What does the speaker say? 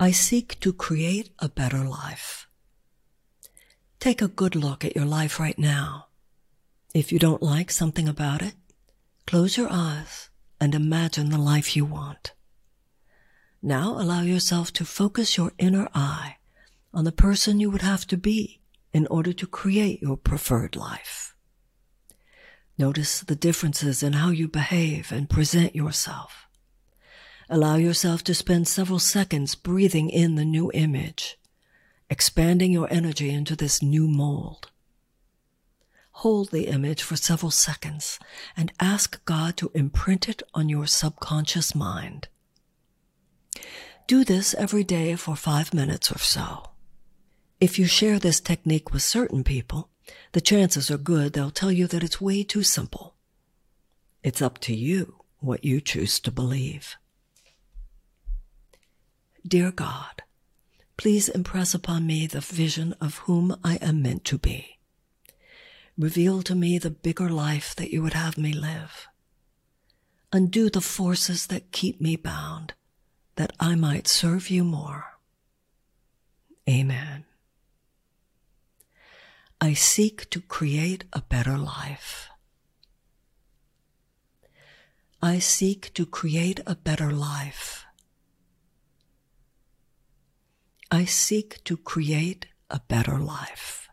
I seek to create a better life. Take a good look at your life right now. If you don't like something about it, close your eyes and imagine the life you want. Now allow yourself to focus your inner eye on the person you would have to be in order to create your preferred life. Notice the differences in how you behave and present yourself. Allow yourself to spend several seconds breathing in the new image, expanding your energy into this new mold. Hold the image for several seconds and ask God to imprint it on your subconscious mind. Do this every day for five minutes or so. If you share this technique with certain people, the chances are good they'll tell you that it's way too simple. It's up to you what you choose to believe. Dear God, please impress upon me the vision of whom I am meant to be. Reveal to me the bigger life that you would have me live. Undo the forces that keep me bound that I might serve you more. Amen. I seek to create a better life. I seek to create a better life. I seek to create a better life.